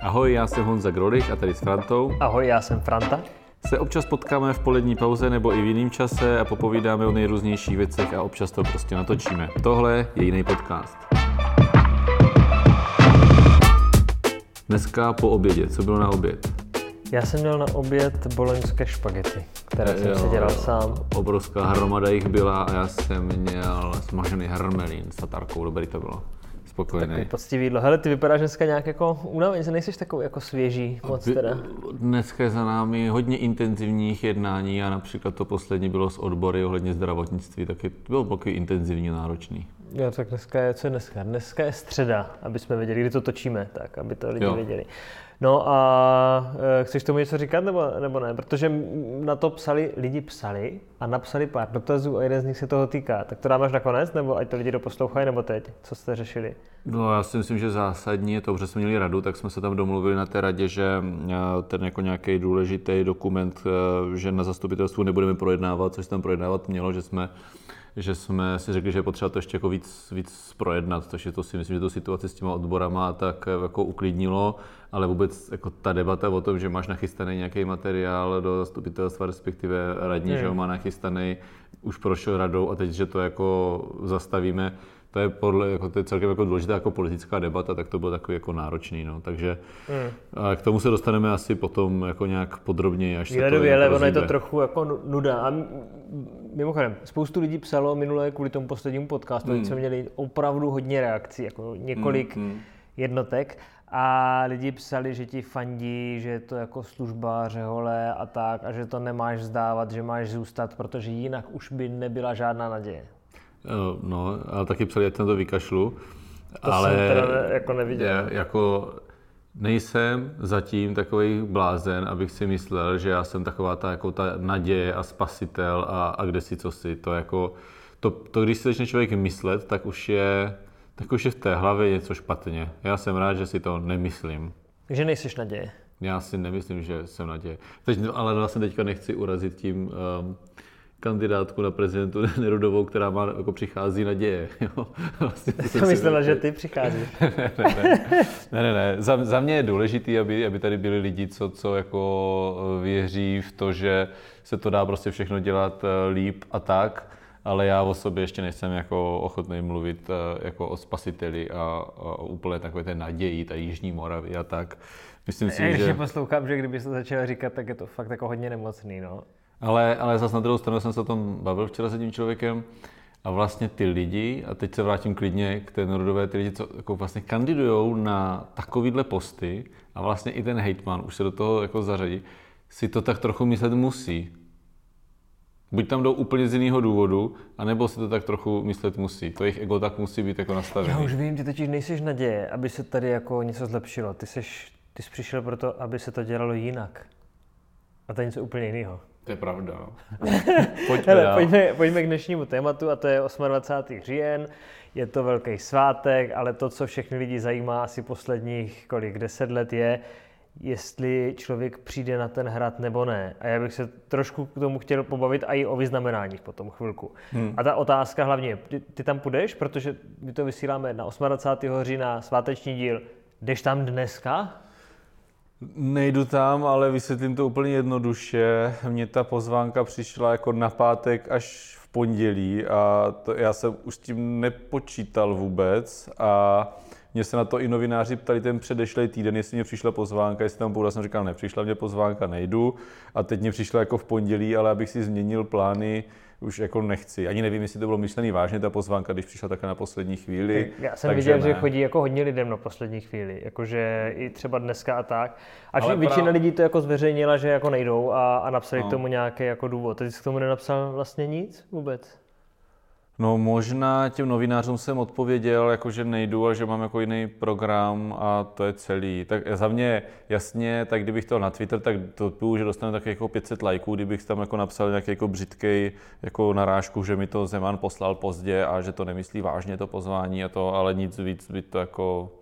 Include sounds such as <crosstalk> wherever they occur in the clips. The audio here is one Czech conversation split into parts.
Ahoj, já jsem Honza Grolich a tady s Frantou Ahoj, já jsem Franta. se občas potkáme v polední pauze nebo i v jiném čase a popovídáme o nejrůznějších věcech a občas to prostě natočíme. Tohle je jiný podcast. Dneska po obědě, co bylo na oběd? Já jsem měl na oběd boloňské špagety, které jsem si dělal sám. Obrovská hromada jich byla a já jsem měl smažený hermelín s tatarkou, dobrý to bylo. Spokojený. Takový poctivý jídlo. Hele, ty vypadáš dneska nějak jako unavený, že nejsi takový jako svěží moc teda. Dneska je za námi hodně intenzivních jednání a například to poslední bylo s odbory ohledně zdravotnictví, taky to bylo takový intenzivně náročný. Jo, tak dneska je, co je dneska? Dneska je středa, aby jsme věděli, kdy to točíme, tak aby to lidi Jo. věděli. No a e, chceš tomu něco říkat nebo, nebo ne? Protože na to psali, lidi psali a napsali pár dotazů a jeden z nich se toho týká. Tak to dáme až nakonec, nebo ať to lidi doposlouchají, nebo teď? Co jste řešili? No já si myslím, že zásadní je to, protože jsme měli radu, tak jsme se tam domluvili na té radě, že eh, ten jako nějaký důležitý dokument, eh, že na zastupitelstvu nebudeme projednávat, což se tam projednávat mělo, že jsme že jsme si řekli, že je potřeba to ještě jako víc, víc projednat, takže to si myslím, že tu situaci s těma odborama tak eh, jako uklidnilo, ale vůbec jako ta debata o tom, že máš nachystaný nějaký materiál do zastupitelstva, respektive radní, Hmm. že ho má nachystaný, už prošel radou a teď, že to jako zastavíme, to je podle, jako to je celkem jako důležitá jako politická debata, tak to bylo takový jako náročný, no. Takže a k tomu se dostaneme asi potom jako nějak podrobněji, až se to Výhledově, ale ono je to trochu jako nu- nuda. A mimochodem, spoustu lidí psalo minule kvůli tomu poslednímu podcastu, hmm. jsme měli opravdu hodně reakcí, jako několik hmm. jednotek. A lidi psali, že ti fandí, že je to jako služba řehole a tak, a že to nemáš vzdávat, že máš zůstat, protože jinak už by nebyla žádná naděje. Eh, No, ale taky psali, ať to vykašlu. To ale jsem teda ne, jako neviděl. Je, jako nejsem zatím takový blázen, abych si myslel, že já jsem taková ta, jako ta naděje a spasitel a, a kde si co si. To jako, to, to, když si začne člověk myslet, tak už je, tak už je v té hlavě něco špatně. Já jsem rád, že si to nemyslím. Že nejsiš naděje. Já si nemyslím, že jsem naděje. Teď, ale vlastně teďka nechci urazit tím um, kandidátku na prezidentu <laughs> Nerudovou, která má, jako přichází naděje. <laughs> Jo? Vlastně to jsem myslela, že ty přicházíš. <laughs> ne, ne, ne, ne, ne, ne. Za, za mě je důležitý, aby, aby tady byli lidi, co, co jako eh, věří v to, že se to dá prostě všechno dělat eh, líp a tak, ale já o sobě ještě nejsem jako ochotný mluvit eh, jako o spasiteli a, a úplně takové té naději, ta Jižní Moravy a tak. Myslím Já si, když že... že... poslouchám, že kdyby se začal říkat, tak je to fakt jako hodně nemocný, no. Ale, ale zase na druhou stranu jsem se o tom bavil včera s jedním člověkem a vlastně ty lidi, a teď se vrátím klidně k té narodové, ty lidi, co jako vlastně kandidují na takovýhle posty a vlastně i ten hejtman už se do toho jako zařadí, si to tak trochu myslet musí. Buď tam jdou úplně z jiného důvodu, anebo si to tak trochu myslet musí. To jejich ego tak musí být jako nastavený. Já už vím, ty totiž nejsiš naděje, aby se tady jako něco zlepšilo. Ty, seš, ty jsi přišel proto, aby se to dělalo jinak. A to je něco úplně jiného. To je pravda. No. <laughs> Pojďme Hele, pojďme, pojďme k dnešnímu tématu a to je 28. říjen. Je to velký svátek, ale to, co všechny lidi zajímá asi posledních kolik, deset let je, jestli člověk přijde na ten hrad nebo ne. A já bych se trošku k tomu chtěl pobavit a i o vyznamenáních potom chvilku. Hmm. A ta otázka hlavně, ty, ty tam půjdeš, protože my to vysíláme na 28. října, sváteční díl. Jdeš tam dneska? Nejdu tam, ale vysvětlím to úplně jednoduše. Mně ta pozvánka přišla jako na pátek až v pondělí a to, já jsem už s tím nepočítal vůbec a mě se na to i novináři ptali ten předešlý týden, jestli mě přišla pozvánka, jestli tam půjdu, já jsem říkal, nepřišla mě pozvánka, nejdu a teď mě přišla jako v pondělí, ale abych si změnil plány, už jako nechci. Ani nevím, jestli to bylo myšlený vážně, ta pozvánka, když přišla také na poslední chvíli. Já jsem takže viděl, že ne. chodí jako hodně lidem na poslední chvíli, jakože i třeba dneska a tak. A Ale že většina pra- lidí to jako zveřejnila, že jako nejdou a, a napsali No. k tomu nějaký jako důvod. Teď jsi k tomu nenapsal vlastně nic vůbec? No možná těm novinářům jsem odpověděl, jako že nejdu a že mám jako jiný program a to je celý. Tak za mě jasně, tak kdybych to na Twitter, tak to půjdu, že dostanu tak jako 500 lajků, kdybych tam jako napsal nějaký jako břitkej jako narážku, že mi to Zeman poslal pozdě a že to nemyslí vážně to pozvání a to, ale nic víc by to jako,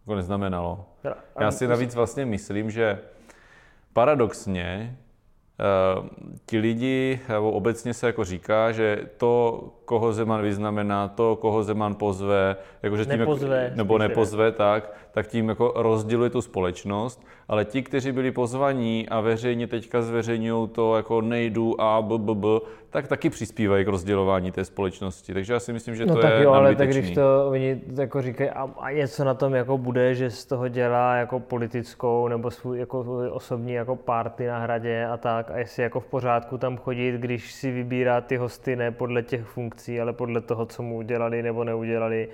jako neznamenalo. Já si navíc vlastně myslím, že paradoxně eh, ti lidi, nebo obecně se jako říká, že to, koho Zeman vyznamená, to, koho Zeman pozve, jakože tím nepozve, jako, nebo nepozve, tak, tak tím jako rozděluje tu společnost, ale ti, kteří byli pozvaní a veřejně teďka zveřejňují to jako nejdu a b, b, b, tak taky přispívají k rozdělování té společnosti. Takže já si myslím, že no to tak je jo, ale nadbytečný. tak když to oni jako říkají a, a něco na tom jako bude, že z toho dělá jako politickou nebo svůj jako svůj osobní jako party na hradě a tak a jestli jako v pořádku tam chodit, když si vybírá ty hosty ne podle těch funkcí, ale podle toho, co mu udělali nebo neudělali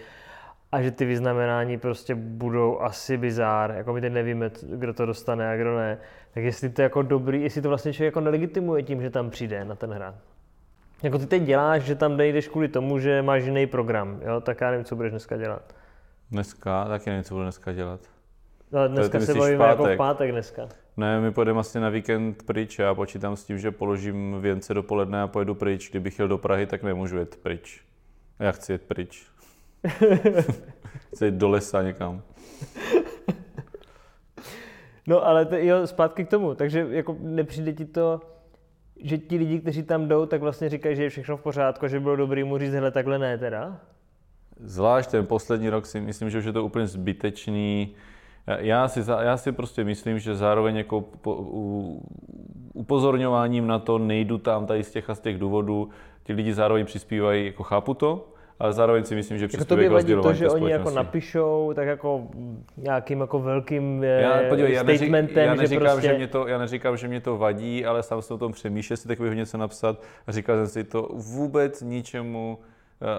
a že ty vyznamenání prostě budou asi bizár, jako my teď nevíme, kdo to dostane a kdo ne, tak jestli to jako dobrý, jestli to vlastně člověk jako nelegitimuje tím, že tam přijde na ten hrad. Jako ty teď děláš, že tam nejdeš kvůli tomu, že máš jiný program, jo? tak já nevím, co budeš dneska dělat. Dneska? Taky nevím, co budu dneska dělat. No, dneska se bavíme jako v pátek? pátek dneska. Ne, my pojedeme vlastně na víkend pryč a já počítám s tím, že položím věnce dopoledne a pojedu pryč. Kdybych jel do Prahy, tak nemůžu jet pryč. Já chci jet pryč. <laughs> chci jít do lesa někam. No ale to, jo, zpátky k tomu, takže jako nepřijde ti to, že ti lidi, kteří tam jdou, tak vlastně říkají, že je všechno v pořádku, že bylo dobrý mu říct, hele, takhle ne teda? Zvlášť ten poslední rok si myslím, že už je to úplně zbytečný. Já si, já si prostě myslím, že zároveň jako upozorňováním na to nejdu tam tady z těch a z těch důvodů, ti lidi zároveň přispívají, jako chápu to, ale zároveň si myslím, že Jako to přispívají by vadí to, že oni jako napíšou tak jako nějakým jako velkým Já, eh, podívej, já, statementem, já, že neříkám, prostě... že mě to, já neříkám, že mě to vadí, ale sám jsem o tom přemýšlel, si takového něco napsat. A říkal jsem si to vůbec ničemu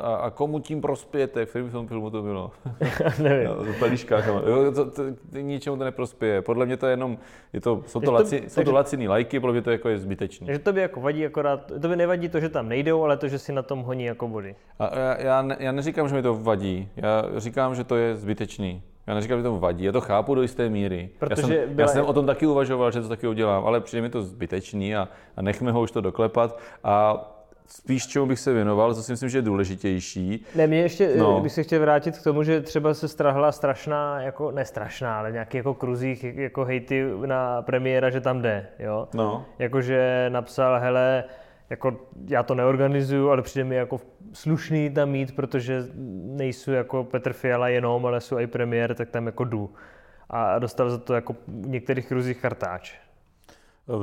a, a komu tím prospějete, v kterém tom filmu to bylo? <laughs> nevím. Jo, v pelíškách. ale- Jo, to, to, to, ničemu to neprospěje. Podle mě to je jenom, je to, jsou, to to- laci, jsou to laciný lajky, podle mě to jako je zbytečný. Takže to by jako vadí akorát, to by nevadí to, že tam nejdou, ale to, že si na tom honí jako body. A já, já, ne, já neříkám, že mi to vadí, já říkám, že to je zbytečný. Já neříkám, že to vadí, já to chápu do jisté míry. Protože já, jsem, byla- já jsem o tom taky uvažoval, že to taky udělám, ale přijde mi to zbytečný a, a nechme ho už to doklepat. A spíš čemu bych se věnoval, co si myslím, že je důležitější, Ne, mě ještě, No. no. bych se chtěl vrátit k tomu, že třeba se strahla strašná, jako, ne strašná, ale nějaký jako kruzích, jako hejty na premiéra, že tam jde, jo. No. Jakože napsal, hele, jako já to neorganizuju, ale přijde mi jako slušný tam mít, protože nejsou jako Petr Fiala jenom, ale jsou i premiér, tak tam jako jdu. A dostal za to jako v některých kruzích kartáč.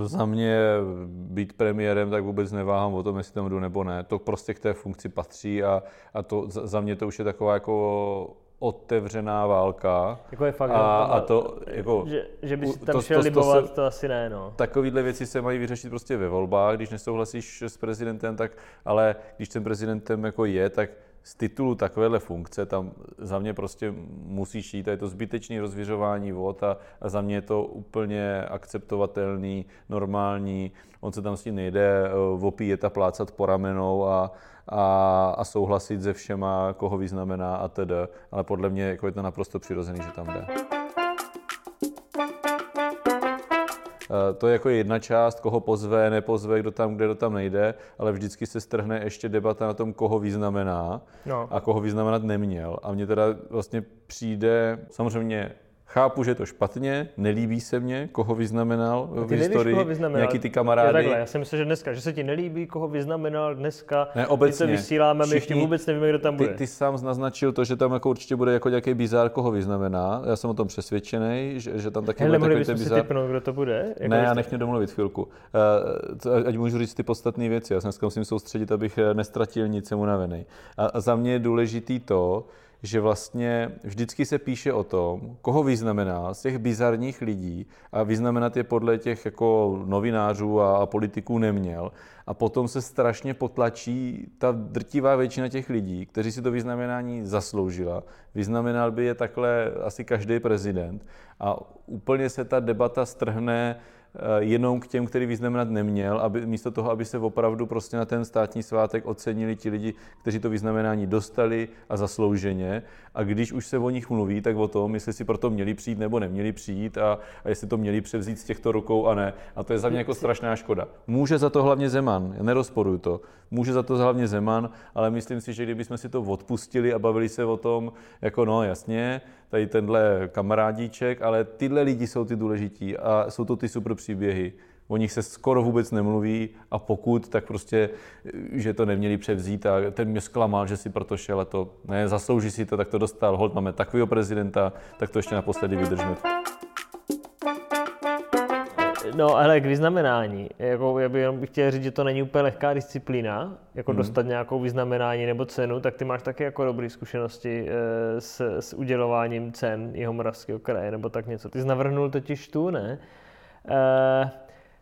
Za mě být premiérem, tak vůbec neváhám o tom, jestli tam jdu nebo ne. To prostě k té funkci patří a, a to za mě to už je taková jako otevřená válka. Jako je fakt, a, že- a to jako... Že, že by si tam to- šel to- to libovat, se- to asi ne, no. Takovýhle věci se mají vyřešit prostě ve volbách, když nesouhlasíš s prezidentem, tak, ale když ten prezidentem jako je, tak z titulu takovéhle funkce tam za mě prostě musíš jít a je to zbytečný rozvěřování vod a, a za mě je to úplně akceptovatelný, normální. On se tam s tím nejde eh, opíjet a plácat po ramenou a, a, a souhlasit se všema, koho vyznamená a tedy. Ale podle mě jako je to naprosto přirozený, že tam jde. To je jako jedna část, koho pozve, nepozve, kdo tam, kde kdo tam nejde, ale vždycky se strhne ještě debata na tom, koho vyznamená No. a koho vyznamenat neměl. A mně teda vlastně přijde, samozřejmě chápu, že je to špatně, nelíbí se mně, koho vyznamenal v Ty nevíš, historii, koho vyznamenal. nějaký ty kamarády. takhle, já jsem myslel, že dneska, že se ti nelíbí, koho vyznamenal dneska. Ne, My obecně. to vysíláme, my ještě Všichni- vůbec nevíme, kdo tam Ty, bude. ty sám naznačil to, že tam jako určitě bude jako nějaký bizár, koho vyznamená. Já jsem o tom přesvědčený, že, že tam taky Hele, bude takový ten si bizár. typnout, kdo to bude? Jako Ne, já jestli- nech mě domluvit chvilku. To- Ať můžu říct ty podstatné věci. Já se dneska musím soustředit, abych eh, nestratil nic, jsem unavený. A a za mě je důležitý to, že vlastně vždycky se píše o tom, koho vyznamená z těch bizarních lidí a vyznamenat je podle těch jako novinářů a, politiků neměl. A potom se strašně potlačí ta drtivá většina těch lidí, kteří si to vyznamenání zasloužila. Vyznamenal by je takhle asi každý prezident. A úplně se ta debata strhne jenom k těm, který vyznamenat neměl, aby, místo toho, aby se opravdu prostě na ten státní svátek ocenili ti lidi, kteří to vyznamenání dostali a zaslouženě. A když už se o nich mluví, tak o tom, jestli si proto měli přijít nebo neměli přijít a, a jestli to měli převzít z těchto rukou a ne. A to je za mě jako strašná škoda. Může za to hlavně Zeman, já nerozporuju to. Může za to hlavně Zeman, ale myslím si, že kdybychom si to odpustili a bavili se o tom, jako no jasně, tady tenhle kamarádíček, ale tyhle lidi jsou ty důležití a jsou to ty super příběhy. o nich se skoro vůbec nemluví a pokud, tak prostě, že to neměli převzít a ten mě zklamal, že si proto šel a to ne, zaslouží si to, tak to dostal, hold, máme takového prezidenta, tak to ještě naposledy vydržme. No, ale k vyznamenání. Jako, já bych jenom chtěl říct, že to není úplně lehká disciplína, jako hmm. dostat nějakou vyznamenání nebo cenu, tak ty máš taky jako dobré zkušenosti e, s, s udělováním cen jeho moravského kraje, nebo tak něco. Ty jsi navrhnul totiž tu, ne? E,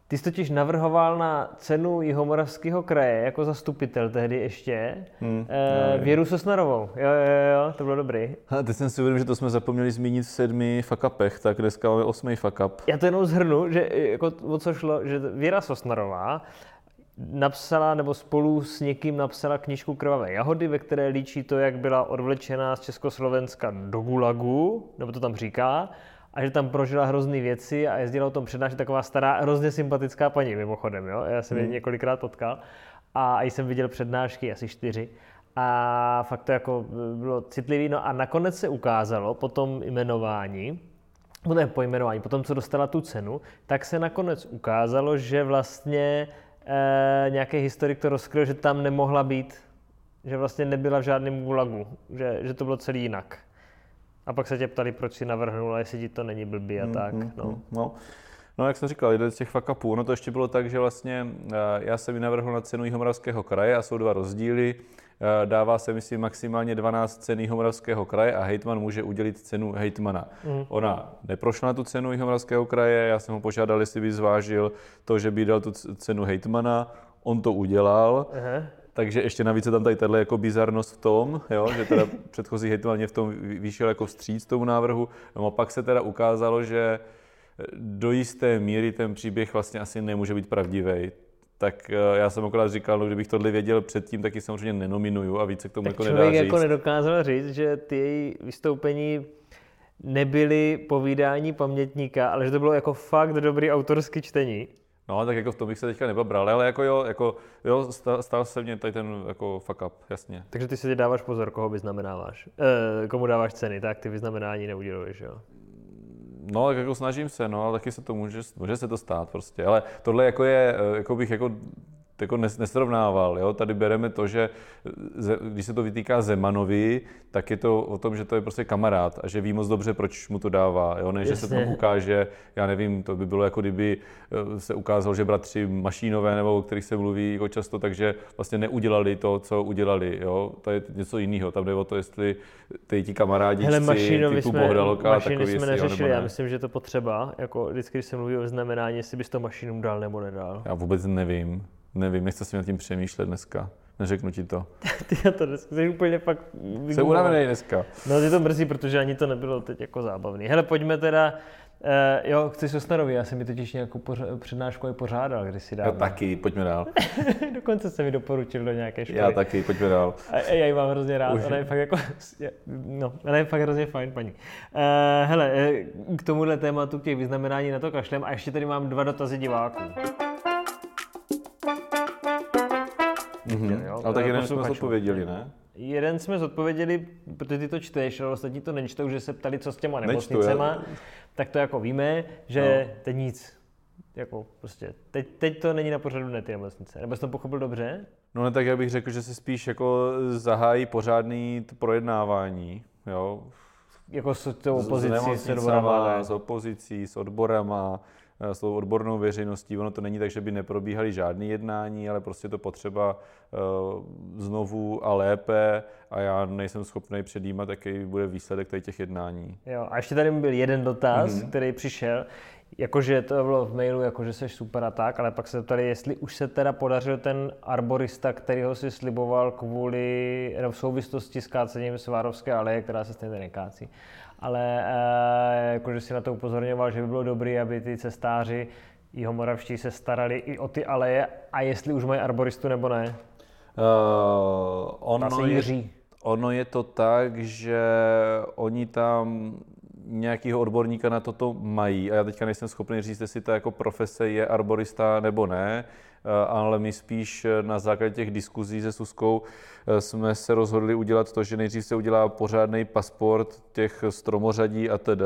ty jsi totiž navrhoval na cenu Jihomoravského kraje jako zastupitel tehdy ještě hmm, e, Věru Sosnarovou. Jo, jo, jo, to bylo dobrý. A teď jsem si uvědomil, že to jsme zapomněli zmínit v sedmi fakapech, tak dneska máme osmý fakap. Já to jenom zhrnu, že jako o co šlo, že Věra Sosnarová napsala nebo spolu s někým napsala knižku Krvavé jahody, ve které líčí to, jak byla odvlečená z Československa do Gulagu, nebo to tam říká, a že tam prožila hrozný věci a jezdila o tom přednášet taková stará, hrozně sympatická paní mimochodem, jo? já jsem hmm. ji několikrát potkal a jsem viděl přednášky, asi čtyři, a fakt to jako bylo citlivý. No a nakonec se ukázalo po tom jmenování, ne po jmenování, po tom, co dostala tu cenu, tak se nakonec ukázalo, že vlastně e, nějaký historik to rozkryl, že tam nemohla být, že vlastně nebyla v žádném gulagu, že, že to bylo celý jinak. A pak se tě ptali, proč si navrhnul, a jestli ti to není blbý a mm, tak. Mm, no. no. No, jak jsem říkal, jeden z těch fakapů. No to ještě bylo tak, že vlastně eh, já jsem ji navrhl na cenu Jihomoravského kraje a jsou dva rozdíly. Eh, dává se, myslím, maximálně 12 cen Jihomoravského kraje a hejtman může udělit cenu hejtmana. Mm. Ona neprošla na tu cenu Jihomoravského kraje, já jsem ho požádal, jestli by zvážil to, že by dal tu cenu hejtmana. On to udělal. Uh-huh. Takže ještě navíc je tam tady tato jako bizarnost v tom, jo, že teda <laughs> předchozí hejtman v tom vyšel jako vstříc tomu návrhu. No a pak se teda ukázalo, že do jisté míry ten příběh vlastně asi nemůže být pravdivý. Tak eh, já jsem akorát říkal, no, kdybych tohle věděl předtím, tak ji samozřejmě nenominuju a více k tomu tak jako nedá říct. jako nedokázal říct, že ty její vystoupení nebyly povídání pamětníka, ale že to bylo jako fakt dobrý autorský čtení. No, tak jako v tom bych se teďka nebabral, ale jako jo, jako, jo stal se mně tady ten jako fuck up, jasně. Takže ty si dáváš pozor, koho vyznamenáváš, e, komu dáváš ceny, tak ty vyznamenání neuděluješ, jo? No, tak jako snažím se, no, ale taky se to může, může se to stát prostě, ale tohle jako je, eh, jako bych jako jako nesrovnával. Jo? Tady bereme to, že když se to vytýká Zemanovi, tak je to o tom, že to je prostě kamarád a že ví moc dobře, proč mu to dává. Jo? Ne, že se tam ukáže, já nevím, to by bylo jako kdyby eh, se ukázalo, že bratři Mašínové, nebo o kterých se mluví jako často, takže vlastně neudělali to, co udělali. Jo? To je něco jiného. Tam jde o to, jestli ty ti kamarádi Hele, Mašínovi typu jsme, Bohdaloka, Mašíny takový, jsme neřešili, já myslím, že to potřeba, jako vždycky, když se mluví o znamenání, jestli bys to Mašínům dal nebo nedal. Já vůbec nevím. Nevím, nechci si nad tím přemýšlet dneska. Neřeknu ti to. <laughs> ty já to dneska jsi úplně fakt Jsem unavený dneska. No, ty to mrzí, protože ani to nebylo teď jako zábavný. Hele, pojďme teda Uh, jo, chci Sosnarovi, já jsem mi totiž nějakou poř- přednášku i pořádal kdysi dávno. Já taky, pojďme dál. <laughs> Dokonce se mi doporučil do nějaké školy. Já taky, pojďme dál. A, já ji mám hrozně rád, Už. ona je fakt jako, no, ona je fakt hrozně fajn paní. Uh, hele, k tomuhle tématu, k těch vyznamenání na to kašlem a ještě tady mám dva dotazy diváků. Ale tak jeden jsme zodpověděli, ne? Jeden jsme zodpověděli, protože ty to čteš, ale ostatní to nečtou, že se ptali, co s těma nemocnicema. Nečtu, tak to jako víme, že no. teď nic. Jako prostě, teď, teď to není na pořadu ne ty nemocnice. Nebo jsi to pochopil dobře? No ne, tak já bych řekl, že se spíš jako zahájí pořádný projednávání, jo. Jako s tou opozicí, s, s, s opozicí, s odborama, Eh, s tou odbornou veřejností. Ono to není tak, že by neprobíhaly žádné jednání, ale prostě to potřeba eh, znovu a lépe a já nejsem schopný předjímat, jaký bude výsledek tady těch jednání. Jo, a ještě tady byl jeden dotaz, mm-hmm. který přišel. Jakože to bylo v mailu, jakože jsi super a tak, ale pak se ptali, jestli už se teda podařil ten arborista, který ho si sliboval kvůli, v souvislosti s kácením Svárovské aleje, která se stejně nekácí ale e, jakože si na to upozorňoval, že by bylo dobré, aby ty cestáři jihomoravští se starali i o ty aleje a jestli už mají arboristu nebo ne. Uh, ono, je, ono je to tak, že oni tam nějakého odborníka na toto mají. A já teďka nejsem schopný říct, jestli ta jako profese je arborista nebo ne, eh, ale my spíš na základě těch diskuzí se Suskou jsme se rozhodli udělat to, že nejdřív se udělá pořádný pasport těch stromořadí a td.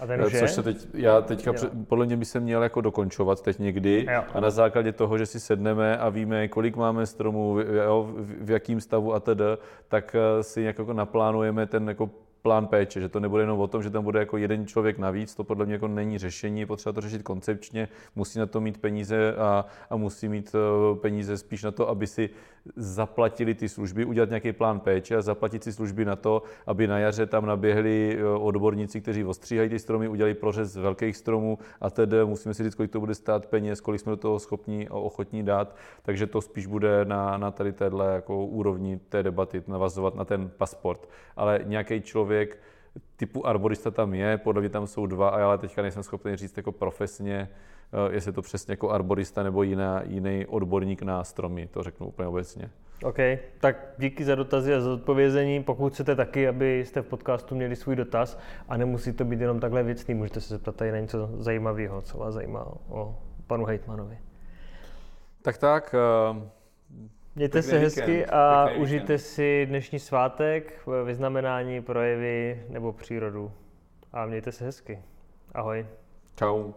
A ten což je? se teď, já teďka, před, podle mě by se měl jako dokončovat teď někdy Jo. a na základě toho, že si sedneme a víme, kolik máme stromů, v, jo, v, v jakém stavu a td., tak eh, si nějak jako naplánujeme ten jako plán péče, že to nebude jenom o tom, že tam bude jako jeden člověk navíc, to podle mě jako není řešení, je potřeba to řešit koncepčně, musí na to mít peníze a, a musí mít eh, peníze spíš na to, aby si zaplatili ty služby, udělat nějaký plán péče a zaplatit si služby na to, aby na jaře tam naběhli eh, odborníci, kteří ostříhají ty stromy, udělali prořez velkých stromů a tedy musíme si říct, kolik to bude stát peněz, kolik jsme do toho schopni a ochotní dát, takže to spíš bude na, na tady téhle jako úrovni té debaty navazovat na ten pasport. Ale nějaký člověk typu arborista tam je, podle mě tam jsou dva, a já ale teďka nejsem schopný říct jako profesně, eh, jestli je to přesně jako arborista nebo jiná, jiný odborník na stromy, to řeknu úplně obecně. OK, tak díky za dotazy a za odpovězení. Pokud chcete taky, abyste v podcastu měli svůj dotaz a nemusí to být jenom takhle věcný, můžete se zeptat tady na něco zajímavého, co vás zajímá o panu Hejtmanovi. Tak tak, eh, Mějte se víkend, hezky a pěkný užijte si dnešní svátek, vyznamenání, projevy nebo přírodu. A mějte se hezky. Ahoj. čau.